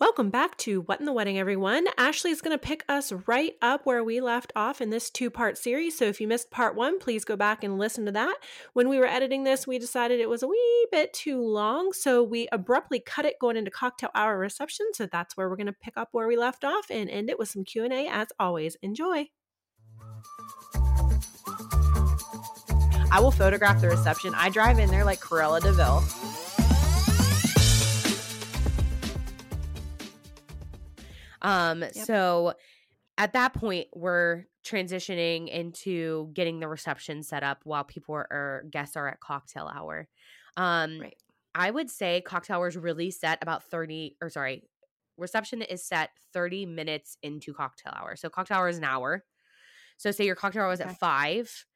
Welcome back to What in the Wedding, everyone. Ashley is going to pick us right up where we left off in this two part series. So if you missed part one, please go back and listen to that. When we were editing this, we decided it was a wee bit too long. So we abruptly cut it going into cocktail hour reception. So that's where we're going to pick up where we left off and end it with some Q&A as always. Enjoy. I will photograph the reception. I drive in there like Cruella de Um, yep. so at that point, we're transitioning into getting the reception set up while people are, or guests are at cocktail hour. Um, right. I would say cocktail hour is really set about 30 or sorry, reception is set 30 minutes into cocktail hour. So cocktail hour is an hour. So say your cocktail hour was okay. at five.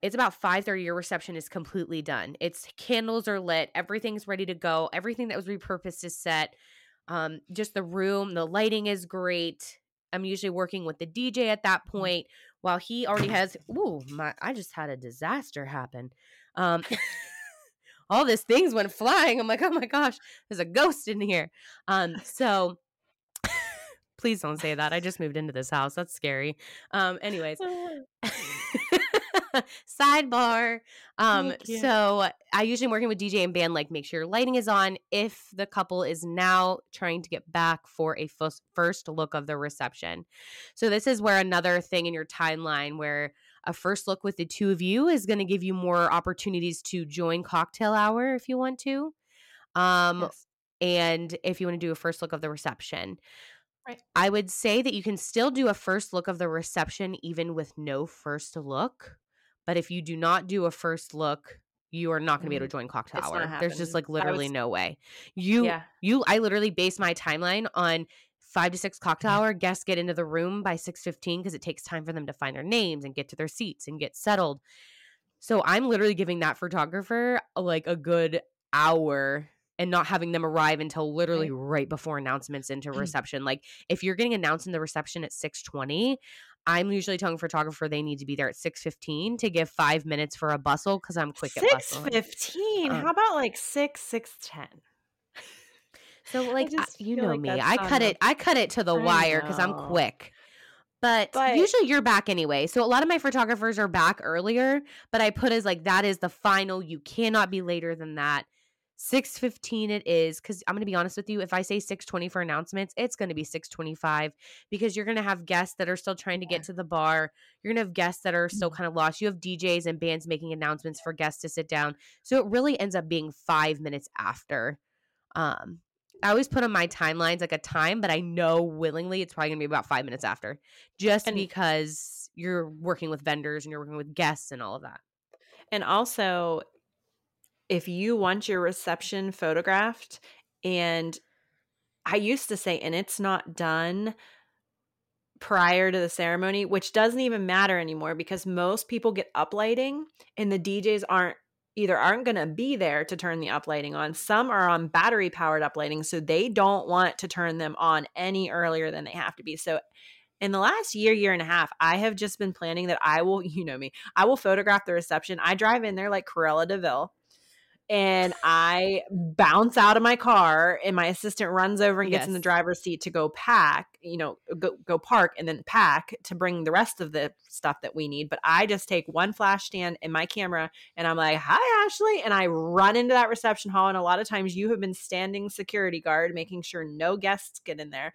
It's about 5:30 your reception is completely done. It's candles are lit, everything's ready to go, everything that was repurposed is set. Um, just the room, the lighting is great. I'm usually working with the DJ at that mm. point while he already has. Ooh, my! I just had a disaster happen. Um, all these things went flying. I'm like, oh my gosh, there's a ghost in here. Um, so please don't say that. I just moved into this house. That's scary. Um, anyways. Sidebar. Um, so I usually am working with DJ and band, like make sure your lighting is on if the couple is now trying to get back for a f- first look of the reception. So this is where another thing in your timeline where a first look with the two of you is going to give you more opportunities to join cocktail hour if you want to. Um, yes. and if you want to do a first look of the reception. Right. I would say that you can still do a first look of the reception even with no first look. But if you do not do a first look, you are not going to be able to mm-hmm. join cocktail it's hour. There's just like literally was, no way. You yeah. you I literally base my timeline on 5 to 6 cocktail mm-hmm. hour. Guests get into the room by 6:15 because it takes time for them to find their names and get to their seats and get settled. So I'm literally giving that photographer like a good hour and not having them arrive until literally right, right before announcements into mm. reception. like if you're getting announced in the reception at 6:20, I'm usually telling photographer they need to be there at 6:15 to give 5 minutes for a bustle cuz I'm quick at bustle. 6:15. Um, How about like 6 6:10? So like you know like me. I cut it I cut it to the I wire cuz I'm quick. But, but, usually you're back anyway. So a lot of my photographers are back earlier, but I put as like that is the final. You cannot be later than that. 6:15 it is cuz I'm going to be honest with you if I say 6:20 for announcements it's going to be 6:25 because you're going to have guests that are still trying to get to the bar. You're going to have guests that are still mm-hmm. kind of lost. You have DJs and bands making announcements for guests to sit down. So it really ends up being 5 minutes after. Um I always put on my timelines like a time but I know willingly it's probably going to be about 5 minutes after just and, because you're working with vendors and you're working with guests and all of that. And also if you want your reception photographed and I used to say and it's not done prior to the ceremony, which doesn't even matter anymore because most people get uplighting and the DJs aren't either aren't going to be there to turn the uplighting on. Some are on battery powered uplighting so they don't want to turn them on any earlier than they have to be. So in the last year, year and a half, I have just been planning that I will, you know me, I will photograph the reception. I drive in there like Cruella de Vil and I bounce out of my car and my assistant runs over and gets yes. in the driver's seat to go pack, you know, go go park and then pack to bring the rest of the stuff that we need. But I just take one flash stand and my camera and I'm like, "Hi Ashley," and I run into that reception hall and a lot of times you have been standing security guard making sure no guests get in there.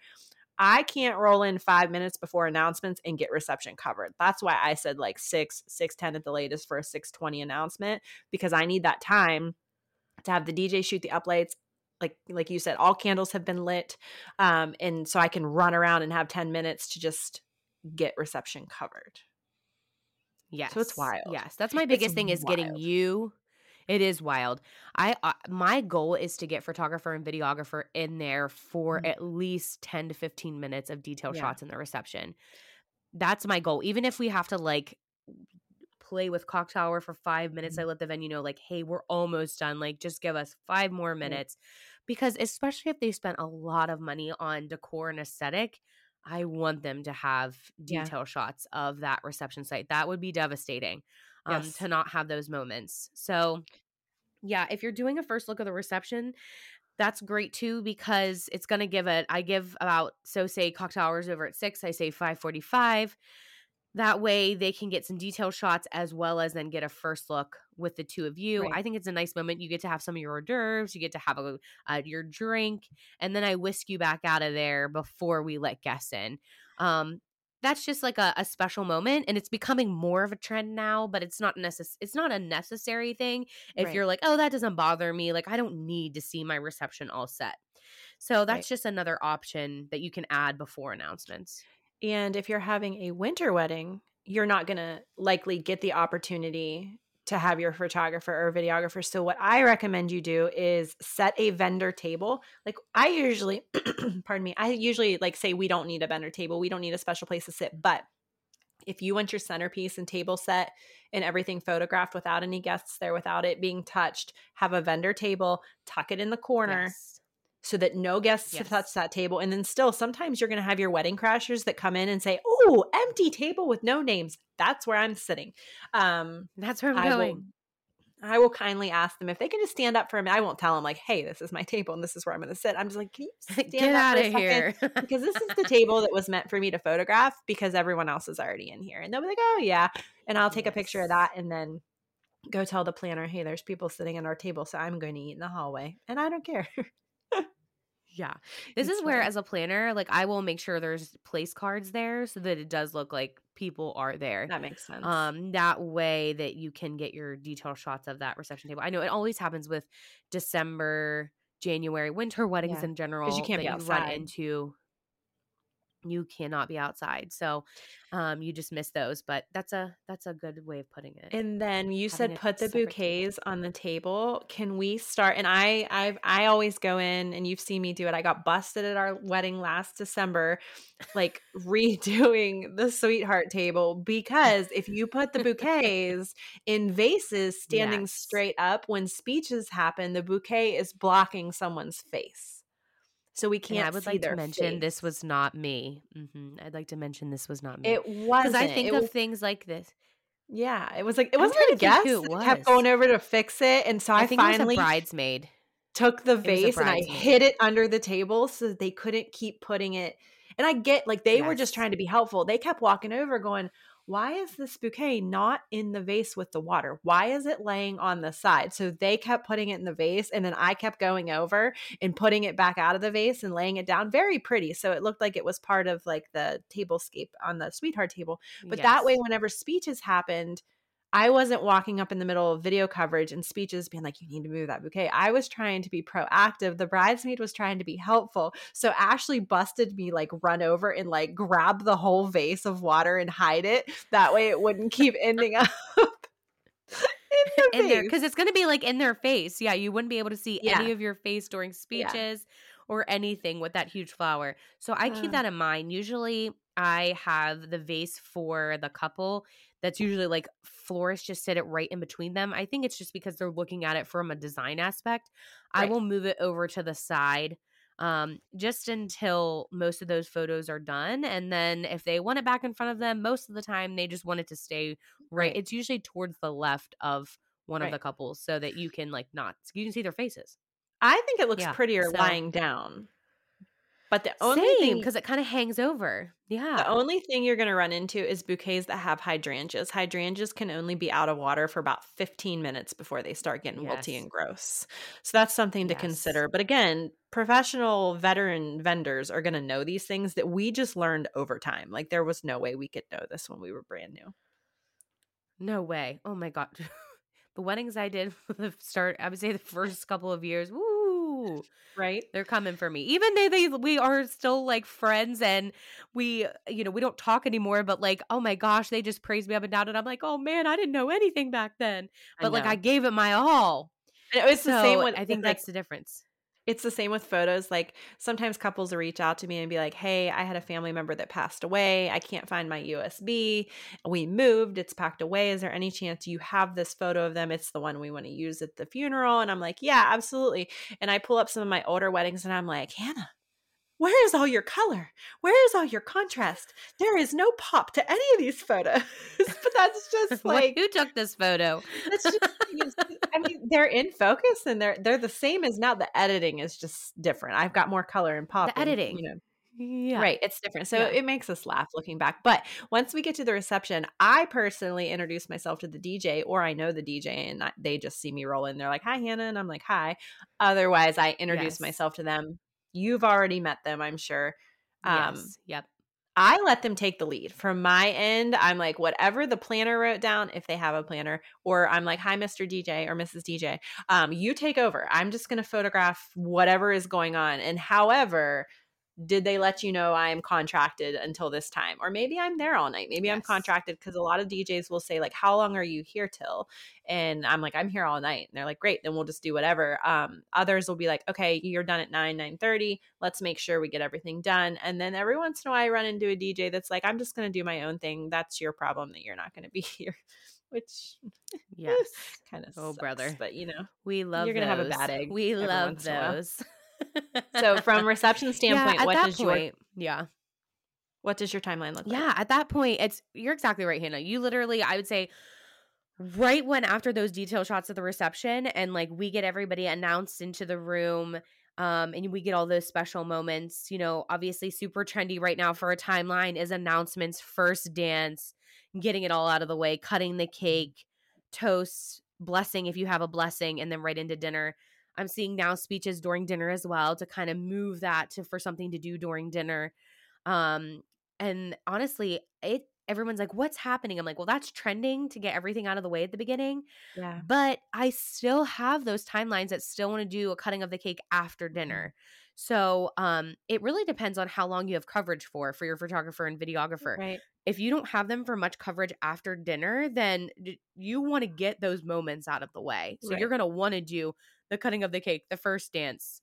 I can't roll in five minutes before announcements and get reception covered. That's why I said like six, six ten at the latest for a six twenty announcement because I need that time to have the DJ shoot the uplights. Like like you said, all candles have been lit, um, and so I can run around and have ten minutes to just get reception covered. Yes, so it's wild. Yes, that's my biggest it's thing is wild. getting you it is wild. I uh, my goal is to get photographer and videographer in there for mm-hmm. at least 10 to 15 minutes of detail yeah. shots in the reception. That's my goal. Even if we have to like play with cocktail hour for 5 minutes, mm-hmm. I let the venue know like, "Hey, we're almost done. Like just give us 5 more minutes." Mm-hmm. Because especially if they spent a lot of money on decor and aesthetic, I want them to have detail yeah. shots of that reception site. That would be devastating um, yes. to not have those moments. So, yeah, if you're doing a first look of the reception, that's great too because it's going to give it i give about so say cocktail hours over at 6 i say 545 that way they can get some detail shots as well as then get a first look with the two of you. Right. I think it's a nice moment. You get to have some of your hors d'oeuvres, you get to have a uh, your drink, and then I whisk you back out of there before we let guests in. Um, that's just like a, a, special moment and it's becoming more of a trend now but it's not necess- it's not a necessary thing if right. you're like oh that doesn't bother me like i don't need to see my reception all set so that's right. just another option that you can add before announcements and if you're having a winter wedding, you're not going to likely get the opportunity to have your photographer or videographer. So what I recommend you do is set a vendor table. Like I usually pardon me, I usually like say we don't need a vendor table. We don't need a special place to sit, but if you want your centerpiece and table set and everything photographed without any guests there without it being touched, have a vendor table, tuck it in the corner. Yes so that no guests yes. touch that table. And then still, sometimes you're going to have your wedding crashers that come in and say, "Oh, empty table with no names." That's where I'm sitting. Um, That's where I'm I going. Will, I will kindly ask them if they can just stand up for a minute. I won't tell them like, "Hey, this is my table and this is where I'm going to sit." I'm just like, "Can you stand Get out of here?" because this is the table that was meant for me to photograph because everyone else is already in here. And they'll be like, "Oh yeah," and I'll take yes. a picture of that and then go tell the planner, "Hey, there's people sitting at our table, so I'm going to eat in the hallway," and I don't care. Yeah. This it's is where, as a planner, like I will make sure there's place cards there so that it does look like people are there. That makes sense. Um, that way that you can get your detail shots of that reception table. I know it always happens with December, January, winter weddings yeah. in general. Because you can't be outside. run into you cannot be outside so um you just miss those but that's a that's a good way of putting it and then you said put the bouquets table. on the table can we start and i i i always go in and you've seen me do it i got busted at our wedding last december like redoing the sweetheart table because if you put the bouquets in vases standing yes. straight up when speeches happen the bouquet is blocking someone's face so we can't. And I would like to mention face. this was not me. Mm-hmm. I'd like to mention this was not me. It was because I think it of was, things like this. Yeah, it was like it wasn't a guest. It was. kept going over to fix it, and so I, I finally bridesmaid took the vase and I hid it under the table so they couldn't keep putting it. And I get like they yes. were just trying to be helpful. They kept walking over, going, why is this bouquet not in the vase with the water? Why is it laying on the side? So they kept putting it in the vase, and then I kept going over and putting it back out of the vase and laying it down. Very pretty. So it looked like it was part of like the tablescape on the sweetheart table. But yes. that way, whenever speeches happened, I wasn't walking up in the middle of video coverage and speeches being like, you need to move that bouquet. I was trying to be proactive. The bridesmaid was trying to be helpful. So Ashley busted me like run over and like grab the whole vase of water and hide it. That way it wouldn't keep ending up. in, there because it's going to be like in their face. Yeah, you wouldn't be able to see yeah. any of your face during speeches yeah. or anything with that huge flower. So I keep that in mind. Usually I have the vase for the couple that's usually like florists just sit it right in between them. I think it's just because they're looking at it from a design aspect. Right. I will move it over to the side um, just until most of those photos are done. And then if they want it back in front of them, most of the time they just want it to stay right. right. It's usually towards the left of one right. of the couples so that you can like not, you can see their faces. I think it looks yeah, prettier so. lying down. But the only Same, thing because it kind of hangs over. Yeah. The only thing you're going to run into is bouquets that have hydrangeas. Hydrangeas can only be out of water for about 15 minutes before they start getting yes. wilty and gross. So that's something to yes. consider. But again, professional veteran vendors are going to know these things that we just learned over time. Like there was no way we could know this when we were brand new. No way. Oh my god. the weddings I did the start, I would say the first couple of years. Woo, right? They're coming for me. Even though they we are still like friends and we you know we don't talk anymore but like oh my gosh they just praise me up and down and i'm like oh man i didn't know anything back then but I like i gave it my all. And it was so the same with i think that's the difference it's the same with photos. Like sometimes couples will reach out to me and be like, Hey, I had a family member that passed away. I can't find my USB. We moved, it's packed away. Is there any chance you have this photo of them? It's the one we want to use at the funeral. And I'm like, Yeah, absolutely. And I pull up some of my older weddings and I'm like, Hannah, where is all your color? Where is all your contrast? There is no pop to any of these photos. but that's just like who took this photo? That's just I mean, they're in focus and they're they're the same as now. The editing is just different. I've got more color and pop. The editing, you know. Yeah. Right. It's different. So Yeah. it makes us laugh looking back. But once we get to the reception, I personally introduce myself to the DJ, or I know the DJ and I- they just see me roll in. They're like, Hi, Hannah. And I'm like, Hi. Otherwise, I introduce Yes. myself to them. You've already met them, I'm sure. Um, yes. Yep. I let them take the lead. From my end, I'm like, whatever the planner wrote down, if they have a planner, or I'm like, hi, Mr. DJ or Mrs. DJ, um, you take over. I'm just going to photograph whatever is going on. And however, did they let you know I am contracted until this time? Or maybe I'm there all night. Maybe I'm contracted because a lot of DJs will say, like, how long are you here till? And I'm like, I'm here all night. And they're like, great, then we'll just do whatever. Um, others will be like, okay, you're done at 9, 9 30. Let's make sure we get everything done. And then every once in a while I run into a DJ that's like, I'm just gonna do my own thing. That's your problem that you're not gonna be here. Which Yes. kind of Oh, brother. But you know. We love You're gonna have a bad egg We love once in a while. those. So from reception standpoint, yeah, at what that does your yeah. what does your timeline look like? Yeah, at that point, it's you're exactly right, Hannah. You literally, I would say, right when after those detail shots of the reception, and like we get everybody announced into the room, um, and we get all those special moments. You know, obviously, super trendy right now for a timeline is announcements, first dance, getting it all out of the way, cutting the cake, toast, blessing if you have a blessing, and then right into dinner. I'm seeing now speeches during dinner as well to kind of move that to for something to do during dinner. Um, and honestly, it everyone's like, "What's happening?" I'm like, "Well, that's trending to get everything out of the way at the beginning." Yeah. But I still have those timelines that still want to do a cutting of the cake after dinner. So, um, it really depends on how long you have coverage for for your photographer and videographer. Right. If you don't have them for much coverage after dinner, then you want to get those moments out of the way. So you're going to want to do the cutting of the cake, the first dance.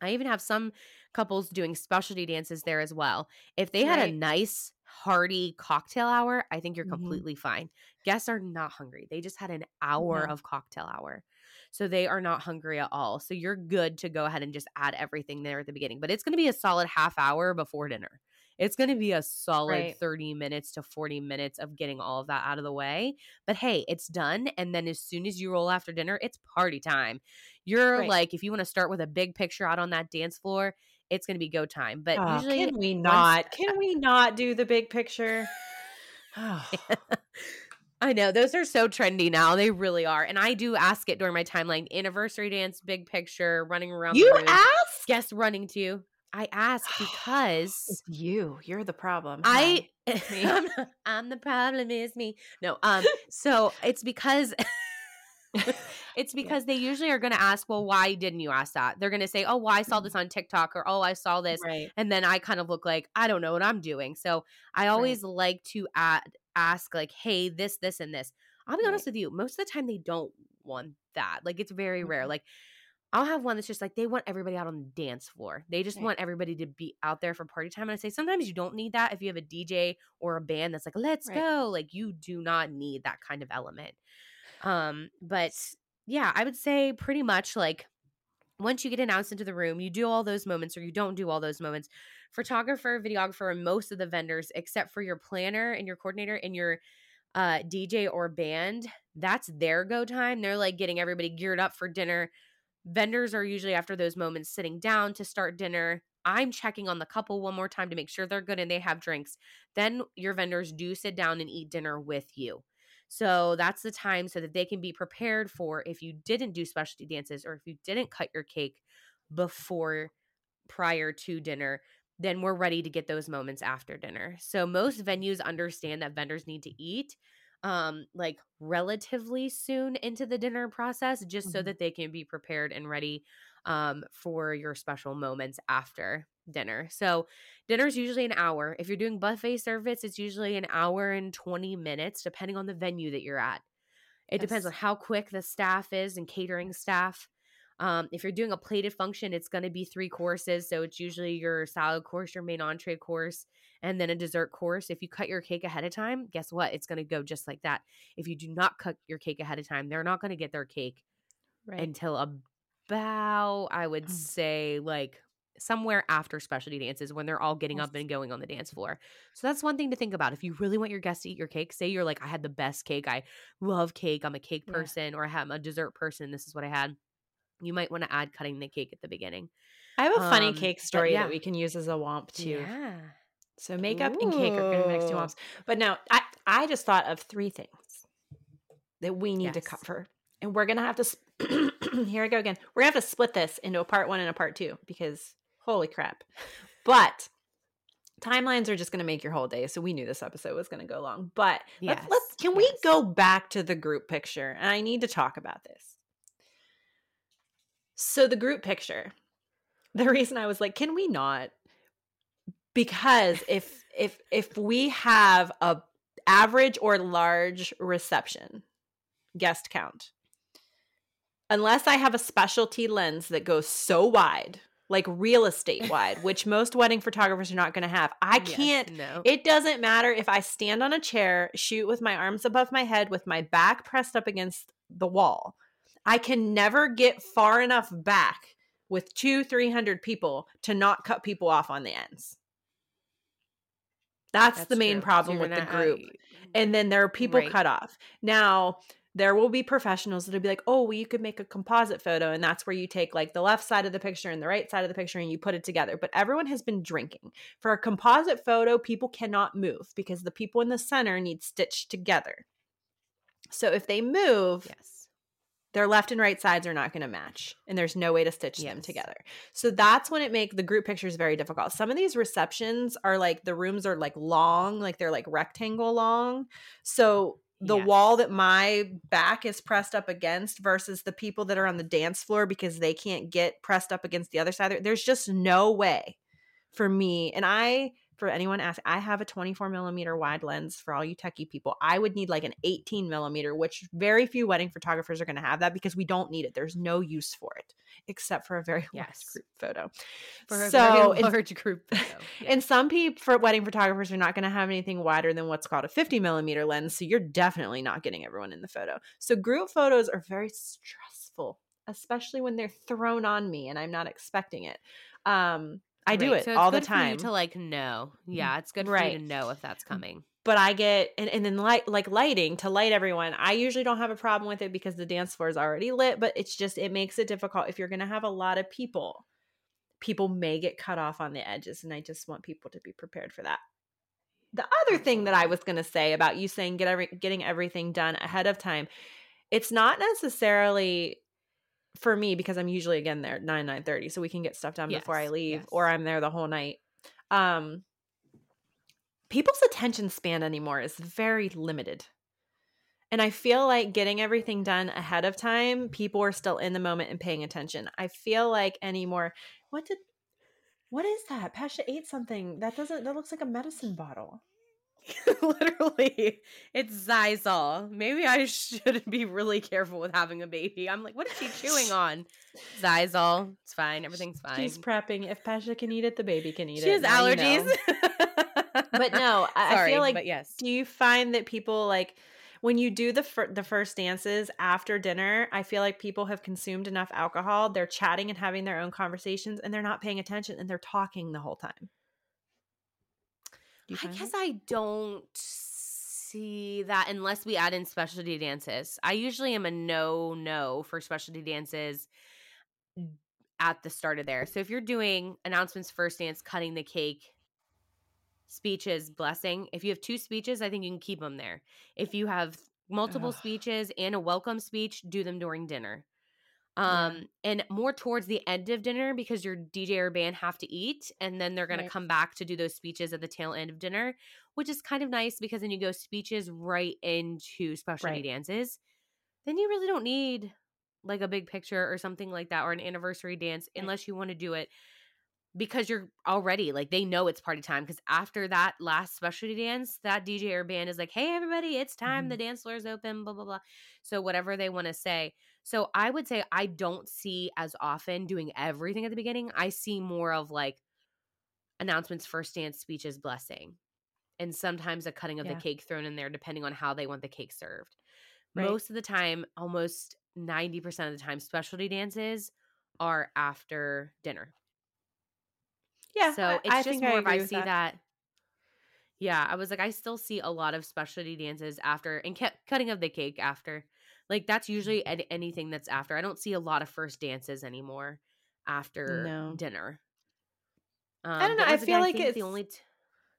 I even have some couples doing specialty dances there as well. If they had a nice hearty cocktail hour, I think you're Mhm. completely fine. Guests are not hungry. They just had an hour No. of cocktail hour. So they are not hungry at all. So you're good to go ahead and just add everything there at the beginning. But it's going to be a solid half hour before dinner. It's going to be a solid Right. 30 minutes to 40 minutes of getting all of that out of the way. But hey, it's done. And then as soon as you roll after dinner, it's party time. You're Right. like, if you want to start with a big picture out on that dance floor, it's going to be go time. But Oh, usually, can we once- not? Can we not do the big picture? Oh, I know those are so trendy now. They really are. And I do ask it during my timeline anniversary dance, big picture, running around you ask? Guess running to. I ask because It's you. You're the problem. I I'm, I'm the problem is me. No, um so it's because it's because they usually are going to ask, "Well, why didn't you ask that?" They're going to say, "Oh, well, I saw this on TikTok or oh, I saw this." right. And then I kind of look like I don't know what I'm doing. So I always like to add, ask like, "Hey, this this and this." I'll be Right. honest with you, most of the time they don't want that. Like it's very rare. Mhm. Like I'll have one that's just like they want everybody out on the dance floor. They just Right. want everybody to be out there for party time. And I say sometimes you don't need that if you have a DJ or a band that's like, let's Right. go. Like you do not need that kind of element. Um, but yeah, I would say pretty much like once you get announced into the room, you do all those moments or you don't do all those moments. Photographer, videographer, and most of the vendors, except for your planner and your coordinator and your uh, DJ or band, that's their go time. They're like getting everybody geared up for dinner. Vendors are usually after those moments sitting down to start dinner. I'm checking on the couple one more time to make sure they're good and they have drinks. Then your vendors do sit down and eat dinner with you. So that's the time so that they can be prepared for if you didn't do specialty dances or if you didn't cut your cake before prior to dinner, then we're ready to get those moments after dinner. So most venues understand that vendors need to eat um like relatively soon into the dinner process just so Mhm. that they can be prepared and ready um for your special moments after dinner. So dinner is usually an hour. If you're doing buffet service, it's usually an hour and 20 minutes depending on the venue that you're at. It depends on how quick the staff is and catering staff. Um, if you're doing a plated function, it's going to be three courses. So it's usually your salad course, your main entree course, and then a dessert course. If you cut your cake ahead of time, guess what? It's going to go just like that. If you do not cut your cake ahead of time, they're not going to get their cake Right. until about, I would Mm. say, like somewhere after specialty dances when they're all getting up and going on the dance floor. So that's one thing to think about. If you really want your guests to eat your cake, say you're like, I had the best cake. I love cake. I'm a cake Yeah. person, or I'm a dessert person. This is what I had. You might want to add cutting the cake at the beginning. I have a funny Um, cake story yeah. that we can use as a womp too. Yeah. So makeup and cake are going to be next two Ooh. womps. But now I I just thought of three things that we need to cover, and we're going to have to. Sp- Here I go again. We're going to have to split this into a part one and a part two because holy crap! But timelines are just going to make your whole day. So we knew this episode was going to go long. But let's, let's can we go back to the group picture? And I need to talk about this. So the group picture. The reason I was like, can we not? Because if if if we have a average or large reception guest count, unless I have a specialty lens that goes so wide, like real estate wide, which most wedding photographers are not going to have, I can't No. it doesn't matter if I stand on a chair, shoot with my arms above my head, with my back pressed up against the wall. I can never get far enough back with two, 300 people to not cut people off on the ends. That's, the main true. Problem you're with the group. And then there are people Right. cut off. Now, there will be professionals that'll be like, oh, well, you could make a composite photo. And that's where you take like the left side of the picture and the right side of the picture and you put it together. But everyone has been drinking. For a composite photo, people cannot move because the people in the center need stitched together. So if they move, yes. Their left and right sides are not going to match and there's no way to stitch them together. So that's when it make the group pictures very difficult. Some of these receptions are like the rooms are like long like they're like rectangle long. So the Yes. wall that my back is pressed up against versus the people that are on the dance floor because they can't get pressed up against the other side there's just no way for me and i for anyone asking i have a 24 millimeter wide lens for all you techie people i would need like an 18 millimeter which very few wedding photographers are going to have that because we don't need it there's no use for it except for a very large group photo For a so in- large group. photo. Yeah. and some people for wedding photographers are not going to have anything wider than what's called a 50 millimeter lens so you're definitely not getting everyone in the photo so group photos are very stressful especially when they're thrown on me and i'm not expecting it um i do Right, it so all the good for you time to like know. Yeah, it's good for Right. you to know if that's coming. but I get and, and then light like lighting to light everyone. I usually don't have a problem with it because the dance floor is already lit, but it's just it makes it difficult if you're gonna have a lot of people. People may get cut off on the edges, and I just want people to be prepared for that. The other thing that I was gonna say about you saying get every getting everything done ahead of time, it's not necessarily for me because I'm usually again there at nine nine thirty, so we can get stuff done before I leave, yes. or I'm there the whole night. Um, people's attention span anymore is very limited. And I feel like getting everything done ahead of time, people are still in the moment and paying attention. I feel like anymore, what did what is that? Pasha ate something. That doesn't that looks like a medicine bottle. Literally, it's Xyzal. Maybe I should be really careful with having a baby. I'm like, what is she chewing on? Xyzal. It's fine. Everything's fine. She's prepping. If Pasha can eat it, the baby can eat she it. has Now you know. allergies. But no, I, I feel like yes. do you find that people like when you do the fir- the first dances after dinner i feel like people have consumed enough alcohol they're chatting and having their own conversations and they're not paying attention and they're talking the whole time you I uh-huh. guess that? I don't see that unless we add in specialty dances. I usually am a no no for specialty dances at the start of there. So if you're doing announcements, first dance, cutting the cake, speeches, blessing, if you have two speeches, I think you can keep them there. If you have multiple Ugh. speeches and a welcome speech, do them during dinner. Yeah. Um and more towards the end of dinner because your DJ or band have to eat and then they're going Right. to come back to do those speeches at the tail end of dinner, which is kind of nice because then you go speeches right into specialty Right. dances. Then you really don't need like a big picture or something like that or an anniversary dance Right. unless you want to do it because you're already like they know it's party time because after that last specialty dance that dj or band is like hey everybody it's time the dance floor is open blah blah blah so whatever they want to say so i would say i don't see as often doing everything at the beginning i see more of like announcements first dance speeches blessing and sometimes a cutting of Yeah. the cake thrown in there depending on how they want the cake served Right. most of the time almost 90% of the time specialty dances are after dinner Yeah. So I- it's I just think I more if I see that. that. Yeah, I was like, I still see a lot of specialty dances after and cutting of the cake after. Like that's Mm-hmm. usually an- anything that's after. I don't see a lot of first dances anymore after No. dinner. Um, I don't know, I feel again, like think it's- the only. T-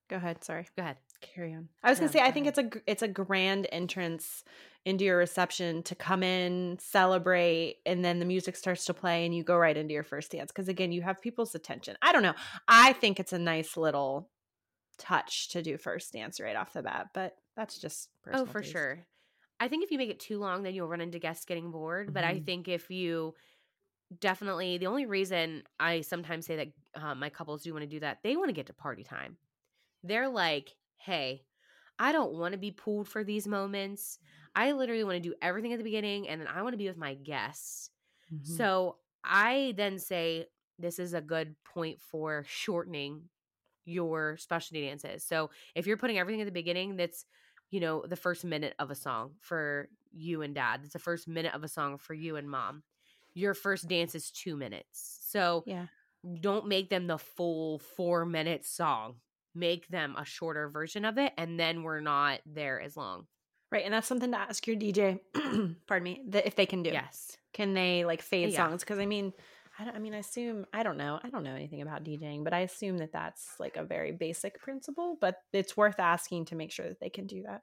Go ahead. Sorry. go ahead. Carry on. I was gonna No, say I think ahead. it's a it's a grand entrance into your reception to come in, celebrate, and then the music starts to play and you go right into your first dance because again you have people's attention. I don't know. I think it's a nice little touch to do first dance right off the bat, but that's just Oh, for taste. sure. I think if you make it too long, then you'll run into guests getting bored. But I Mhm. think if you definitely, the only reason I sometimes say that uh, my couples do want to do that, they want to get to party time. They're like, hey, I don't want to be pulled for these moments. I literally want to do everything at the beginning and then I want to be with my guests. Mhm. So I then say this is a good point for shortening your specialty dances. So if you're putting everything at the beginning, that's you know the first minute of a song for you and dad. It's the first minute of a song for you and mom. Your first dance is two minutes. So yeah. don't make them the full four minute song. Make them a shorter version of it, and then we're not there as long. Right, and that's something to ask your DJ. pardon me, that if they can do. Yes. Can they like fade Yeah. songs? Because I mean, I, don't, I mean, I assume I don't know. I don't know anything about DJing, but I assume that that's like a very basic principle. But it's worth asking to make sure that they can do that.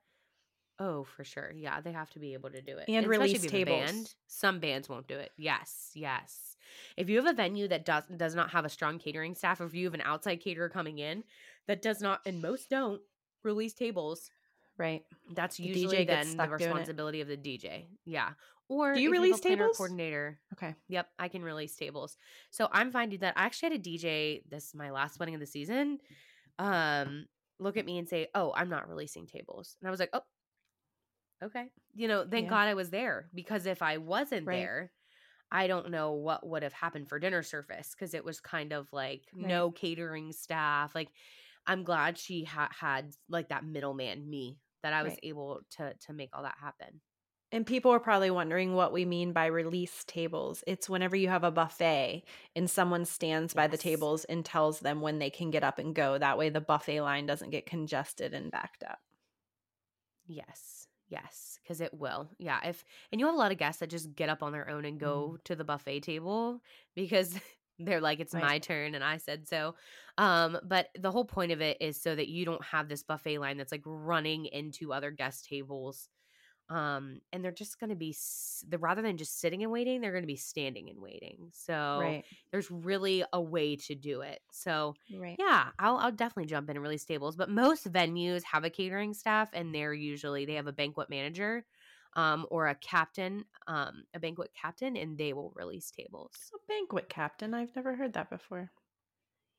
Oh, for sure. Yeah, they have to be able to do it. And release if you have a tables. Band. Some bands won't do it. Yes, yes. If you have a venue that does does not have a strong catering staff, or if you have an outside caterer coming in that does not, and most don't release tables, Right. that's The usually DJ then the responsibility of the DJ. Yeah. Or Do you release a planner or tables? Coordinator. Okay. Yep, I can release tables. So I'm finding that I actually had a DJ. This is my last wedding of the season. Um, look at me and say, "Oh, I'm not releasing tables," and I was like, "Oh, okay." You know, thank Yeah. God I was there because if I wasn't Right. there, I don't know what would have happened for dinner service because it was kind of like Right. no catering staff. Like, I'm glad she ha- had like that middleman, me, that I was Right. able to to make all that happen. And people are probably wondering what we mean by release tables. It's whenever you have a buffet and someone stands by the tables and tells them when they can get up and go. That way the buffet line doesn't get congested and backed up. Yes. Yes, because it will. Yeah. If and you have a lot of guests that just get up on their own and mm-hmm. go to the buffet table because they're like, it's Right. my turn and I said so. Um, but the whole point of it is so that you don't have this buffet line that's like running into other guest tables. Um, and they're just gonna be the rather than just sitting and waiting, they're gonna be standing and waiting. So Right. there's really a way to do it. So Right. yeah, I'll I'll definitely jump in and release tables. But most venues have a catering staff, and they're usually they have a banquet manager, um, or a captain, um, a banquet captain, and they will release tables. A banquet captain. I've never heard that before.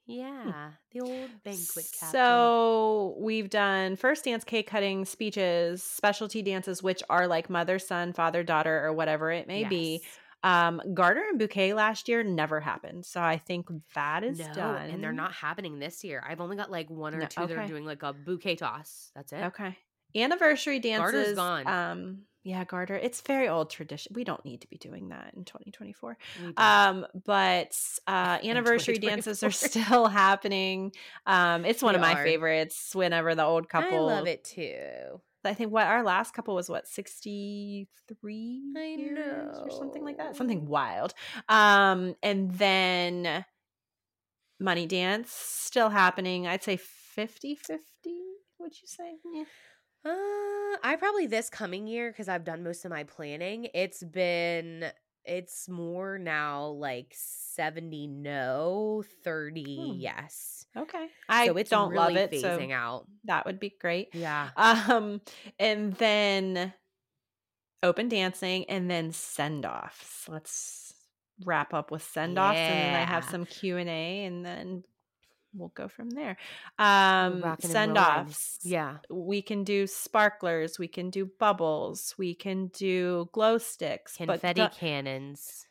Yeah, the old banquet captain. So we've done first dance, cake cutting, speeches, specialty dances, which are like mother, son, father, daughter, or whatever it may be. Um, Garter and Bouquet last year never happened, so I think that is no, done. and they're not happening this year. I've only got like one or No, two that are doing like a bouquet toss. That's it. Okay. Anniversary Garter's dances. gone. Um, yeah, Garter. It's very old tradition. We don't need to be doing that in 2024. Um, but uh, anniversary dances are still happening. Um, it's one They of my are. favorites. Whenever the old couple, I love it too. I think what our last couple was what 63 I years or something like that. Something wild. Um, and then Money Dance still happening. I'd say 50 50, would you say? Yeah. Uh, I probably this coming year because I've done most of my planning. It's been it's more now like 70 no, 30 Hmm. yes. Okay. I so it's don't really love it. phasing So out. that would be great. Yeah. Um, and then open dancing and then send offs. Let's wrap up with send offs and then I have some Q and A and then we'll go from there. Um, send offs. Yeah. We can do sparklers, we can do bubbles, we can do glow sticks, Confetti the- cannons.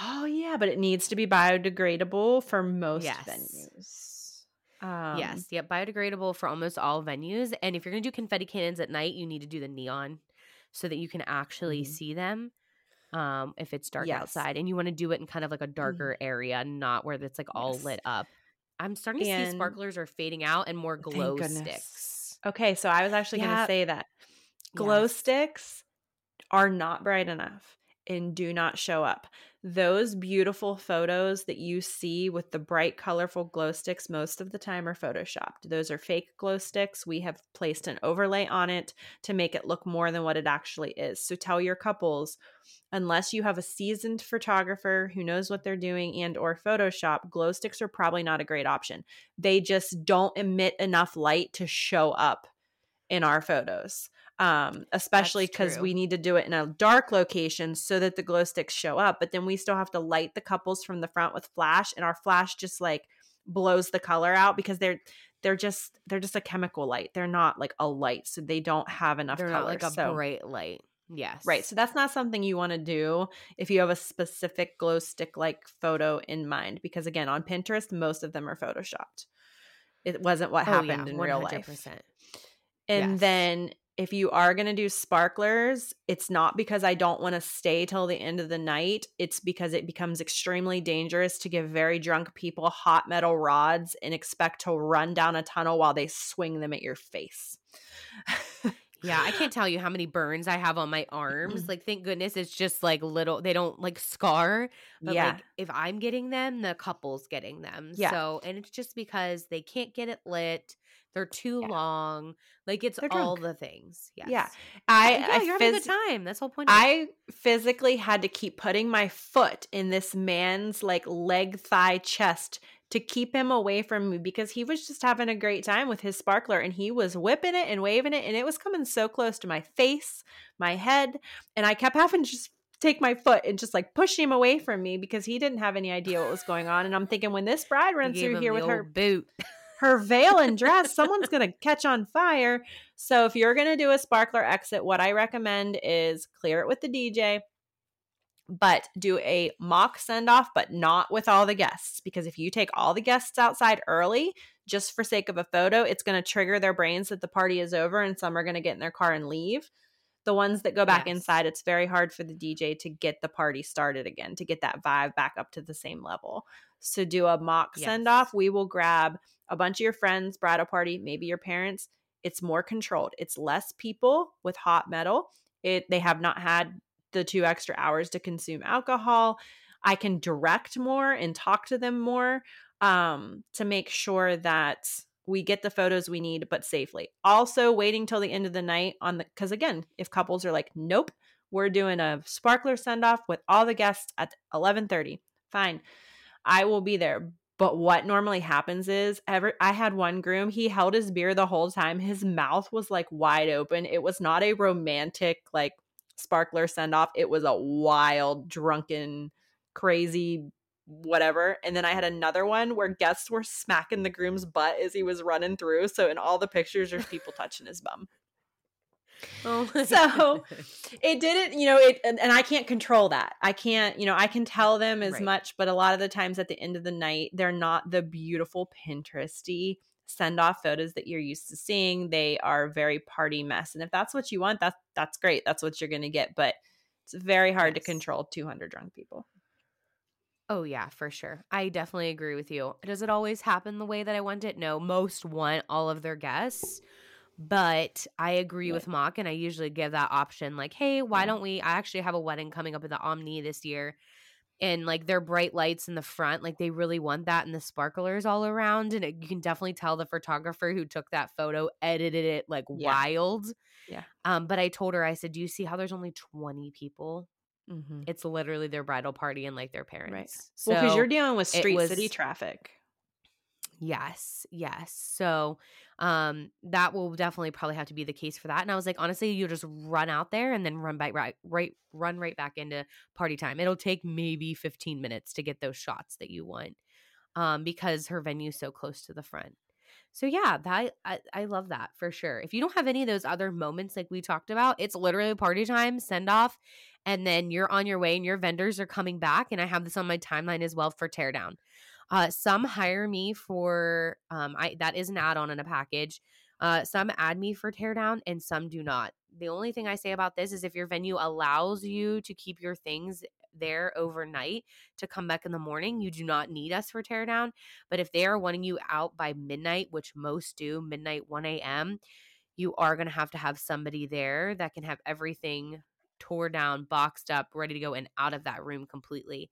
oh yeah, but it needs to be biodegradable for most Yes. venues. Um, yes. Yep. Biodegradable for almost all venues. And if you're gonna do confetti cannons at night, you need to do the neon so that you can actually Mhm. see them. Um, if it's dark Yes. outside and you want to do it in kind of like a darker area, not where it's like all Yes. lit up. I'm starting to and, see sparklers are fading out and more glow sticks. Okay, so I was actually yeah. going to say that glow yes. sticks are not bright enough and do not show up. Those beautiful photos that you see with the bright, colorful glow sticks most of the time are photoshopped. Those are fake glow sticks. We have placed an overlay on it to make it look more than what it actually is. So tell your couples, unless you have a seasoned photographer who knows what they're doing and or Photoshop, glow sticks are probably not a great option. They just don't emit enough light to show up in our photos um, especially because we need to do it in a dark location so that the glow sticks show up. But then we still have to light the couples from the front with flash, and our flash just like blows the color out because they're they're just they're just a chemical light. They're not like a light, so they don't have enough. They're color, not like a so. bright light. Yes. Right. So that's not something you want to do if you have a specific glow stick like photo in mind. Because again, on Pinterest, most of them are photoshopped. It wasn't what happened oh, yeah, in 100%. real life. And yes. then if you are going to do sparklers, it's not because I don't want to stay till the end of the night. It's because it becomes extremely dangerous to give very drunk people hot metal rods and expect to run down a tunnel while they swing them at your face. yeah, I can't tell you how many burns I have on my arms. Mm-hmm. Like, thank goodness it's just like little, they don't like scar. But yeah. like, if I'm getting them, the couple's getting them. Yeah. So, and it's just because they can't get it lit they're too yeah. long. Like it's all the things. Yes. Yeah. I, yeah, I you're phys- having a good time. That's whole point. I physically had to keep putting my foot in this man's like leg, thigh, chest to keep him away from me because he was just having a great time with his sparkler and he was whipping it and waving it and it was coming so close to my face, my head, and I kept having to just take my foot and just like push him away from me because he didn't have any idea what was going on. And I'm thinking when this bride runs through here with her boot her veil and dress, someone's going to catch on fire. So if you're going to do a sparkler exit, what I recommend is clear it with the DJ, but do a mock send off, but not with all the guests. Because if you take all the guests outside early, just for sake of a photo, it's going to trigger their brains that the party is over and some are going to get in their car and leave. The ones that go back yes. inside, it's very hard for the DJ to get the party started again, to get that vibe back up to the same level. So do a mock yes. send off. We will grab a bunch of your friends, bridal party, maybe your parents. It's more controlled. It's less people with hot metal. It they have not had the two extra hours to consume alcohol. I can direct more and talk to them more um, to make sure that we get the photos we need, but safely. Also, waiting till the end of the night on the because again, if couples are like, nope, we're doing a sparkler send off with all the guests at eleven thirty. Fine, I will be there. But what normally happens is ever I had one groom, he held his beer the whole time. His mouth was like wide open. It was not a romantic like sparkler send off. It was a wild, drunken, crazy whatever. And then I had another one where guests were smacking the groom's butt as he was running through. So in all the pictures there's people touching his bum. Oh so it didn't, you know, it and, and, I can't control that. I can't, you know, I can tell them as right. much, but a lot of the times at the end of the night, they're not the beautiful Pinteresty send off photos that you're used to seeing. They are very party mess. And if that's what you want, that's that's great. That's what you're gonna get. But it's very hard yes. to control 200 drunk people. Oh yeah, for sure. I definitely agree with you. Does it always happen the way that I want it? No, most want all of their guests but I agree with Mock, and I usually give that option like, hey, why don't we? I actually have a wedding coming up at the Omni this year, and like their bright lights in the front, like they really want that, and the sparklers all around, and it, you can definitely tell the photographer who took that photo edited it like yeah. wild. Yeah. Um, but I told her, I said, do you see how there's only 20 people? Mm-hmm. It's literally their bridal party and like their parents. Right. So well, because you're dealing with street was, city traffic. Yes, yes. So um that will definitely probably have to be the case for that. And I was like, honestly, you just run out there and then run back right right run right back into party time. It'll take maybe 15 minutes to get those shots that you want. Um, because her venue's so close to the front. So yeah, that I, I love that for sure. If you don't have any of those other moments like we talked about, it's literally party time, send off, and then you're on your way and your vendors are coming back. And I have this on my timeline as well for teardown. Uh, some hire me for um, I that is an add-on in a package. Uh, some add me for teardown and some do not. The only thing I say about this is if your venue allows you to keep your things there overnight to come back in the morning, you do not need us for teardown. But if they are wanting you out by midnight, which most do, midnight, 1 a.m., you are going to have to have somebody there that can have everything tore down, boxed up, ready to go and out of that room completely.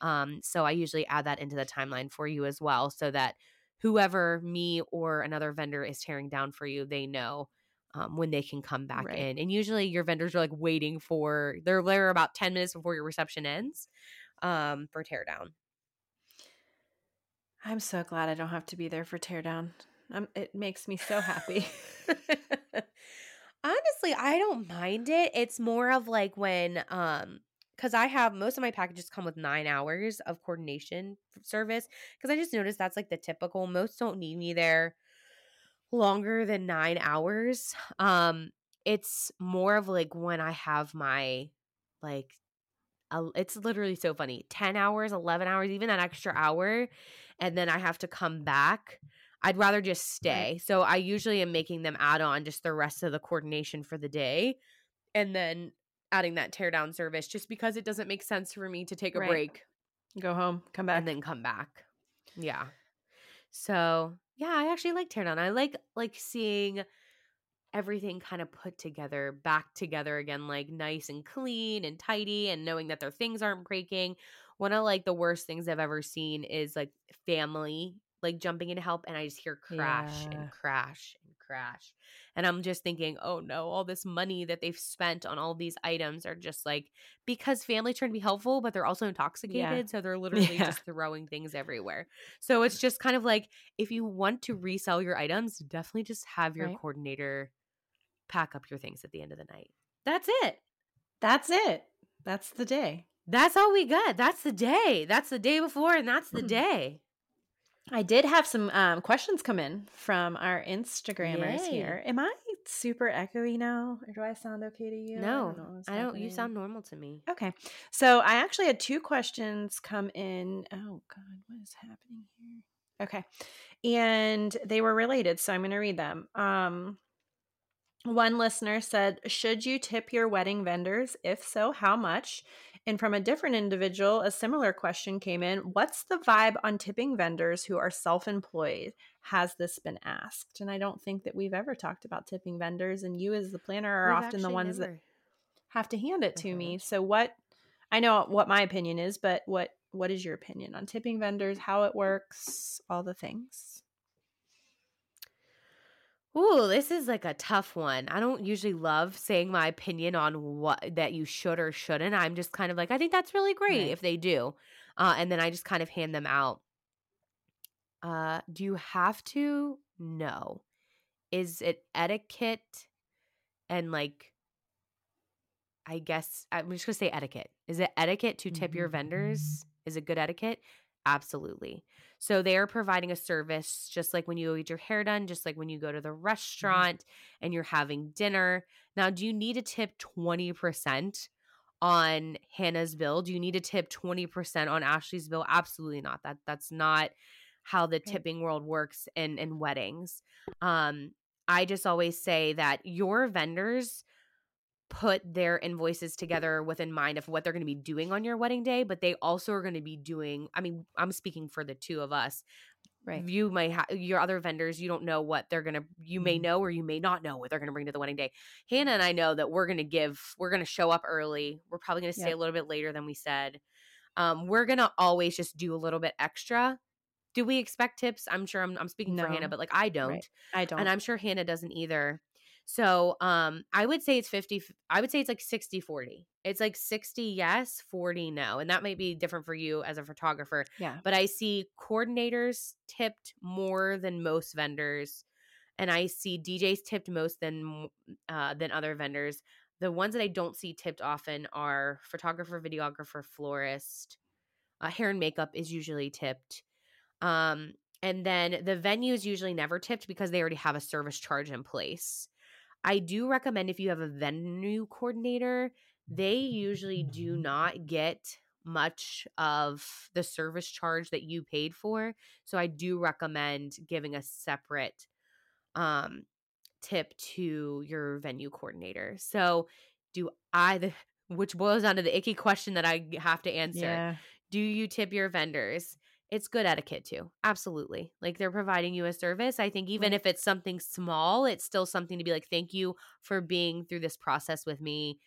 Um, so I usually add that into the timeline for you as well so that whoever me or another vendor is tearing down for you, they know um, when they can come back right. in. And usually your vendors are like waiting for, they're there about 10 minutes before your reception ends um, for teardown. I'm so glad I don't have to be there for teardown. Um, it makes me so happy. Honestly, I don't mind it. It's more of like when um because I have most of my packages come with nine hours of coordination service. Because I just noticed that's like the typical. Most don't need me there longer than nine hours. Um, it's more of like when I have my like, uh, it's literally so funny 10 hours, 11 hours, even that extra hour. And then I have to come back. I'd rather just stay. So I usually am making them add on just the rest of the coordination for the day. And then adding that teardown service just because it doesn't make sense for me to take a right. break, go home, come back, and then come back. Yeah. So yeah, I actually like teardown. I like like seeing everything kind of put together, back together again, like nice and clean and tidy, and knowing that their things aren't breaking. One of like the worst things I've ever seen is like family like jumping in to help, and I just hear crash yeah. and crash crash. And I'm just thinking, oh no, all this money that they've spent on all these items are just like because family trying to be helpful, but they're also intoxicated. Yeah. So they're literally yeah. just throwing things everywhere. So it's just kind of like if you want to resell your items, definitely just have your right. coordinator pack up your things at the end of the night. That's it. That's it. That's the day. That's all we got. That's the day. That's the day before, and that's the day. I did have some um, questions come in from our Instagrammers Yay. here. Am I super echoey now, or do I sound okay to you? No, I don't. I don't you sound normal to me. Okay, so I actually had two questions come in. Oh God, what is happening here? Okay, and they were related, so I'm going to read them. Um, one listener said, "Should you tip your wedding vendors? If so, how much? And from a different individual, a similar question came in What's the vibe on tipping vendors who are self employed? Has this been asked? And I don't think that we've ever talked about tipping vendors. And you, as the planner, are we've often the ones never. that have to hand it to uh-huh. me. So, what I know what my opinion is, but what what is your opinion on tipping vendors, how it works, all the things? Ooh, this is like a tough one. I don't usually love saying my opinion on what that you should or shouldn't. I'm just kind of like, I think that's really great right. if they do. Uh, and then I just kind of hand them out. Uh, do you have to? No. Is it etiquette and like, I guess I'm just gonna say etiquette. Is it etiquette to tip mm-hmm. your vendors? Is it good etiquette? Absolutely. So they are providing a service just like when you get your hair done, just like when you go to the mm-hmm. restaurant mm-hmm. and you're having dinner. Now, do you need to tip 20% on Hannah's bill? Do you need to tip 20% on Ashley's bill? Absolutely not. That that's not how the tipping world works in in weddings. Um I just always say that your vendors put their invoices together within mind of what they're going to be doing on your wedding day, but they also are going to be doing, I mean, I'm speaking for the two of us. Right. You might have your other vendors, you don't know what they're going to, you may mm-hmm. know or you may not know what they're going to bring to the wedding day. Hannah and I know that we're going to give, we're going to show up early. We're probably going to stay yep. a little bit later than we said. Um, we're going to always just do a little bit extra. Do we expect tips? I'm sure I'm, I'm speaking no. for Hannah, but like I don't. Right. I don't. And I'm sure Hannah doesn't either. So um I would say it's 50 I would say it's like 60 40. It's like 60 yes, 40 no. And that might be different for you as a photographer. Yeah. But I see coordinators tipped more than most vendors and I see DJs tipped most than uh than other vendors. The ones that I don't see tipped often are photographer, videographer, florist. Uh, hair and makeup is usually tipped. Um and then the venue is usually never tipped because they already have a service charge in place. I do recommend if you have a venue coordinator, they usually do not get much of the service charge that you paid for. So I do recommend giving a separate um tip to your venue coordinator. So do I the which boils down to the icky question that I have to answer. Yeah. Do you tip your vendors? It's good etiquette too. Absolutely. Like they're providing you a service. I think even Right. if it's something small, it's still something to be like, thank you for being through this process with me.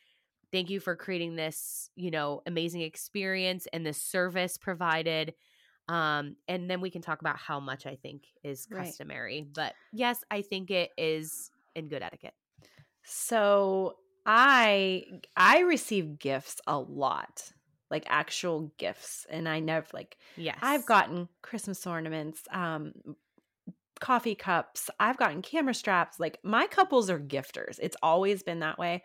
Thank you for creating this, you know, amazing experience and this service provided. Um, and then we can talk about how much I think is Right. customary. But yes, I think it is in good etiquette. So I I receive gifts a lot, like actual gifts, and I never like Yes. I've gotten Christmas ornaments, um, coffee cups. I've gotten camera straps. Like my couples are gifters. It's always been that way.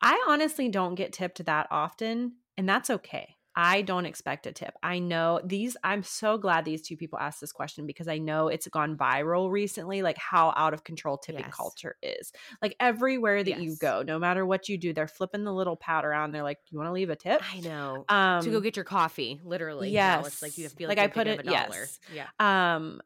I honestly don't get tipped that often, and that's okay. I don't expect a tip. I know these, I'm so glad these two people asked this question because I know it's gone viral recently, like how out of control tipping Yes. culture is. Like everywhere that you go, no matter what you do, they're flipping the little pad around. They're like, You want to leave a tip? I know. Um, to go get your coffee, literally. Now it's like you yes. feel Like, like, I you have to put it- a dollar. yes. Yeah. Um,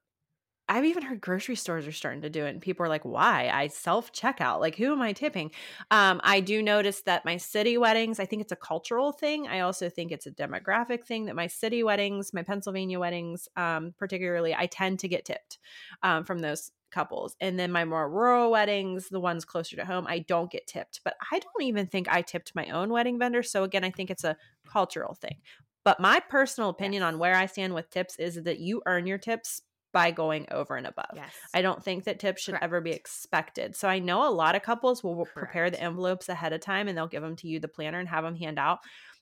I've even heard grocery stores are starting to do it, and people are like, "Why?" I self checkout. Like, who am I tipping? Um, I do notice that my city weddings. I think it's a cultural thing. I also think it's a demographic thing. That my city weddings, my Pennsylvania weddings, um, particularly, I tend to get tipped um, from those couples. And then my more rural weddings, the ones closer to home, I don't get tipped. But I don't even think I tipped my own wedding vendor. So again, I think it's a cultural thing. But my personal opinion on where I stand with tips is that you earn your tips by going over and above. Yes. I don't think that tips should ever be expected. So I know a lot of couples will prepare the envelopes ahead of time and they'll give them to you, the planner, and have them hand out.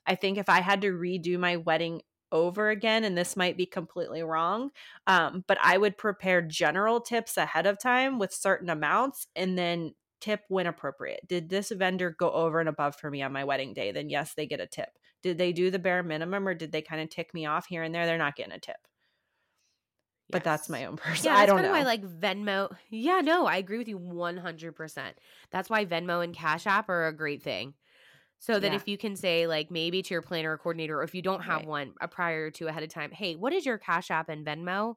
I think if I had to redo my wedding over again, and this might be completely wrong, um, but I would prepare general tips ahead of time with certain amounts and then tip when appropriate. Did this vendor go over and above for me on my wedding day? Then yes, they get a tip. Did they do the bare minimum or did they kind of tick me off here and there? They're not getting a tip. But that's my own person. Yeah, I don't kind know. of why like Venmo. Yeah, no, I agree with you 100%. That's why Venmo and Cash App are a great thing. So that Yeah. if you can say like maybe to your planner or coordinator or if you don't have Right. one a prior to ahead of time, "Hey, what is your Cash App and Venmo?"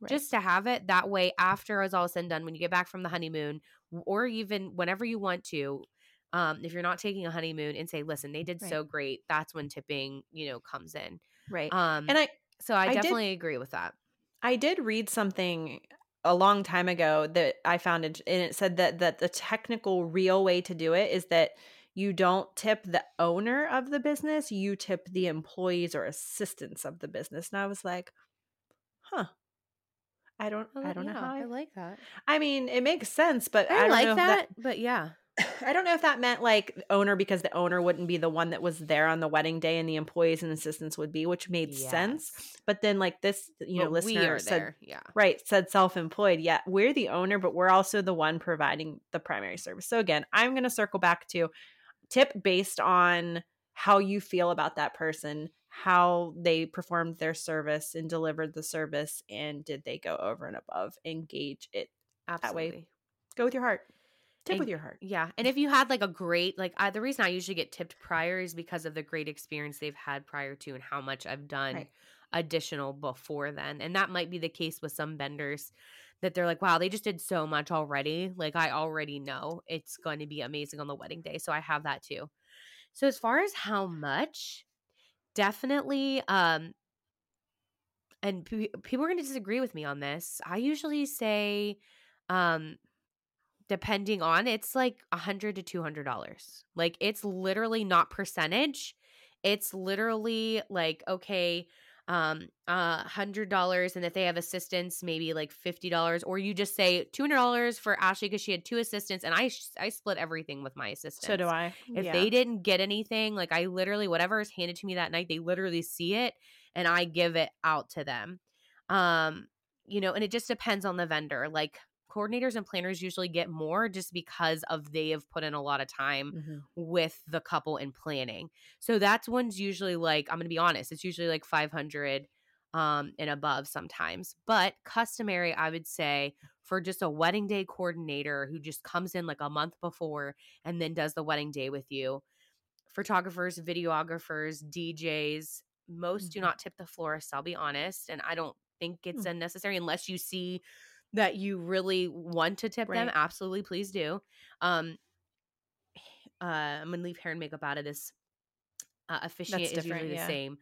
Right. Just to have it that way after it's all said and done when you get back from the honeymoon or even whenever you want to um, if you're not taking a honeymoon and say, listen, they did Right. so great. That's when tipping, you know, comes in. right. Um, and I so I, I did- definitely agree with that. I did read something a long time ago that I found it, and it said that that the technical real way to do it is that you don't tip the owner of the business, you tip the employees or assistants of the business. And I was like, huh. I don't I don't know how I, like that. I mean, it makes sense, but I, I, don't like know if that, but yeah. I don't know if that meant like owner because the owner wouldn't be the one that was there on the wedding day and the employees and assistants would be, which made sense. But then like this, you know, But listener said there. Yeah. right said self-employed yeah we're the owner but we're also the one providing the primary service so again i'm going to circle back to tip based on how you feel about that person how they performed their service and delivered the service and did they go over and above engage it Absolutely. way. go with your heart tip And- with your heart Yeah. And if you had like a great, like, I, the reason I usually get tipped prior is because of the great experience they've had prior to and how much I've done Right. additional before then. And that might be the case with some vendors that they're like, wow, they just did so much already. Like, I already know it's going to be amazing on the wedding day. So I have that too. So as far as how much, definitely, um, and pe- people are going to disagree with me on this. I usually say, um, depending on it's like a hundred to two hundred dollars. Like it's literally not percentage. It's literally like okay, um, a hundred dollars, and if they have assistants, maybe like fifty dollars, or you just say two hundred dollars for Ashley because she had two assistants, and I I split everything with my assistant so do i If Yeah. they didn't get anything, like I literally whatever is handed to me that night, they literally see it and I give it out to them. Um, you know, and it just depends on the vendor. Like coordinators and planners usually get more just because of they have put in a lot of time Mhm. with the couple in planning. So that's one's usually like I'm going to be honest, it's usually like 500 um and above sometimes. But customary I would say for just a wedding day coordinator who just comes in like a month before and then does the wedding day with you. Photographers, videographers, DJs, most do Mhm. not tip the florist, I'll be honest, and I don't think it's Hmm. unnecessary unless you see that you really want to tip them. Absolutely, please do. Um uh, I'm gonna leave hair and makeup out of this Uh, officiant is usually yeah. the same.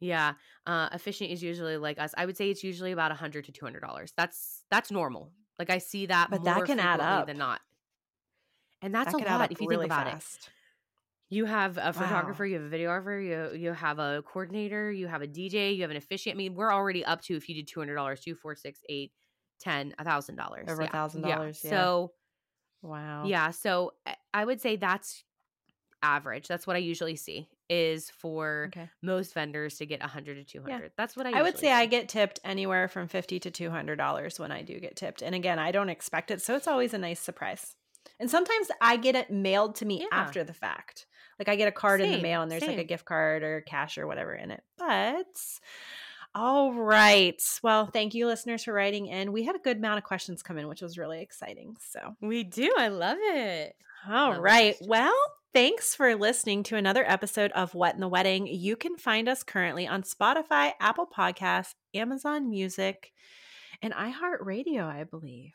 Yeah, uh, officiant is usually like us. I would say it's usually about a hundred to two hundred dollars. That's that's normal. Like I see that, but that can add up than not. And that's that a lot if you really think about fast. it. You have a photographer, wow. you have a videographer, you you have a coordinator, you have a DJ, you have an officiant. I mean, we're already up to if you did two hundred dollars, two, four, six, eight, ten, a thousand dollars, over a thousand dollars. So, wow, yeah. So eh, I would say that's average. That's what I usually see is for okay. most vendors to get 100 to 200. Yeah. That's what I I would say. I get tipped anywhere from 50 to 200 dollars when I do get tipped. And again, I don't expect it, so it's always a nice surprise. And sometimes I get it mailed to me yeah. after the fact. Like I get a card same, in the mail and there's same. like a gift card or cash or whatever in it. But all right. Well, thank you, listeners, for writing in. We had a good amount of questions come in, which was really exciting. So we do. I love it. All love right. It. Well, thanks for listening to another episode of What in the Wedding. You can find us currently on Spotify, Apple Podcasts, Amazon Music, and iHeartRadio, I believe.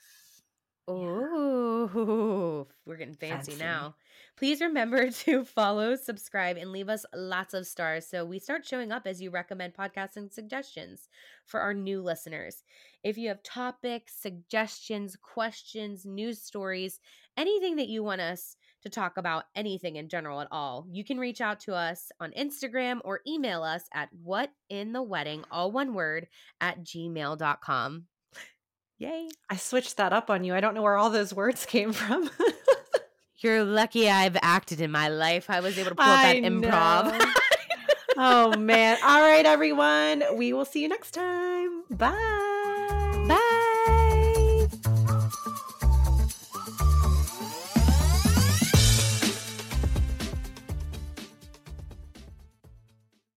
Oh, we're getting fancy, fancy, now. Please remember to follow, subscribe, and leave us lots of stars so we start showing up as you recommend podcasts and suggestions for our new listeners. If you have topics, suggestions, questions, news stories, anything that you want us to talk about, anything in general at all, you can reach out to us on Instagram or email us at whatinthewedding, all one word, at gmail.com. Yay. I switched that up on you. I don't know where all those words came from. You're lucky I've acted in my life. I was able to pull up that improv. oh, man. All right, everyone. We will see you next time. Bye.